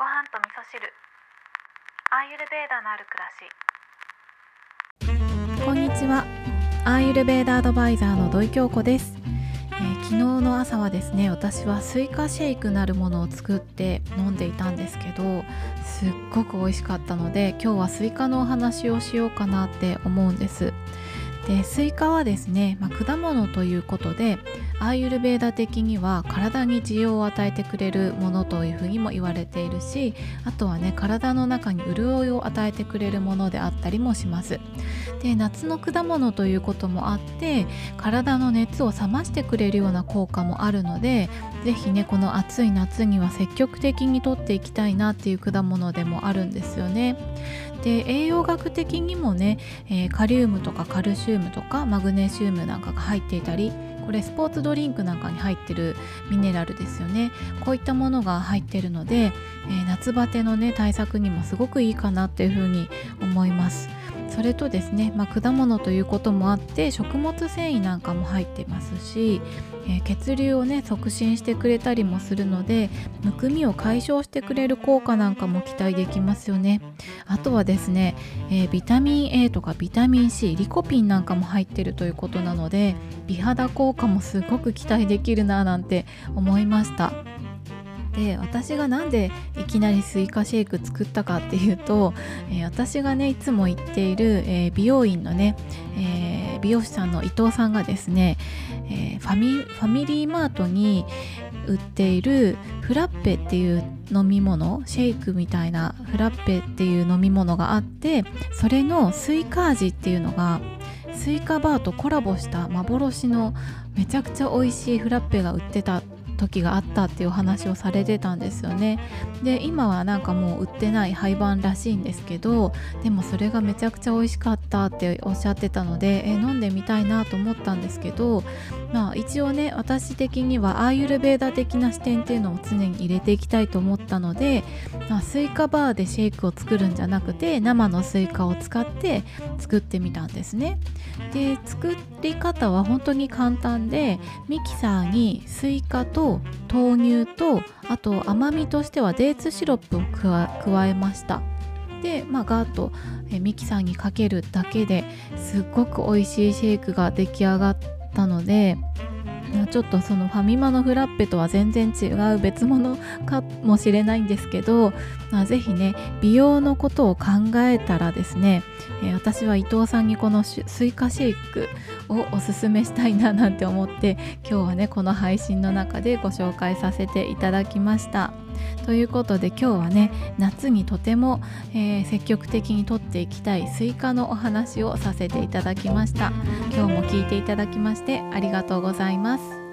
ご飯と味噌汁。アーユルベーダのある暮らし。こんにちは。アーユルベーダアドバイザーの土井京子です、えー昨日の朝はですね私はスイカシェイクなるものを作って飲んでいたんですけどすっごく美味しかったので今日はスイカのお話をしようかなって思うんです。でスイカはですね、まあ、果物ということでアーユルベーダ的には体に滋養を与えてくれるものというふうにも言われているしあとはね体の中に潤いを与えてくれるものであったりもします。で夏の果物ということもあって体の熱を冷ましてくれるような効果もあるので是非ねこの暑い夏には積極的にとっていきたいなっていう果物でもあるんですよね。で栄養学的にもね、えーカリウムとかカルシウムとかマグネシウムなんかが入っていたりこれスポーツドリンクなんかに入ってるミネラルですよね。こういったものが入ってるので、えー夏バテのね対策にもすごくいいかなっていうふうに思います。それとですね、まあ、果物ということもあって食物繊維なんかも入ってますし、えー血流をね促進してくれたりもするのでむくみを解消してくれる効果なんかも期待できますよね。あとはですね、えービタミン A とかビタミン C リコピンなんかも入ってるということなので美肌効果もすごく期待できるななんて思いました。で私がなんでいきなりスイカシェイク作ったかっていうと、えー私がねいつも行っている、えー美容院のね、えー美容師さんの伊藤さんがですね、えーファミファミリーマートに売っているフラッペっていう飲み物シェイクみたいなフラッペっていう飲み物があってそれのスイカ味っていうのがスイカバーとコラボした幻のめちゃくちゃ美味しいフラッペが売ってた時があったっていう話をされてたんですよね。で今はなんかもう売ってない廃盤らしいんですけどでもそれがめちゃくちゃ美味しかったっておっしゃってたのでえ飲んでみたいなと思ったんですけどまあ一応ね私的にはアーユルベーダ的な視点っていうのを常に入れていきたいと思ったので、まあ、スイカバーでシェイクを作るんじゃなくて生のスイカを使って作ってみたんですね。で作り方は本当に簡単でミキサーにスイカと豆乳とあと甘みとしてはデーツシロップを加加えました。で、まあ、ガーッとえミキサーにかけるだけですっごく美味しいシェイクが出来上がったのでちょっとそのファミマのフラッペとは全然違う別物かもしれないんですけど、まあ、ぜひね美容のことを考えたらですね、えー私は伊藤さんにこのスイカシェイクをおすすめしたいななんて思って今日はねこの配信の中でご紹介させていただきました。ということで今日はね夏にとても、えー積極的にとっていきたいスイカのお話をさせていただきました。今日も聞いていただきましてありがとうございます。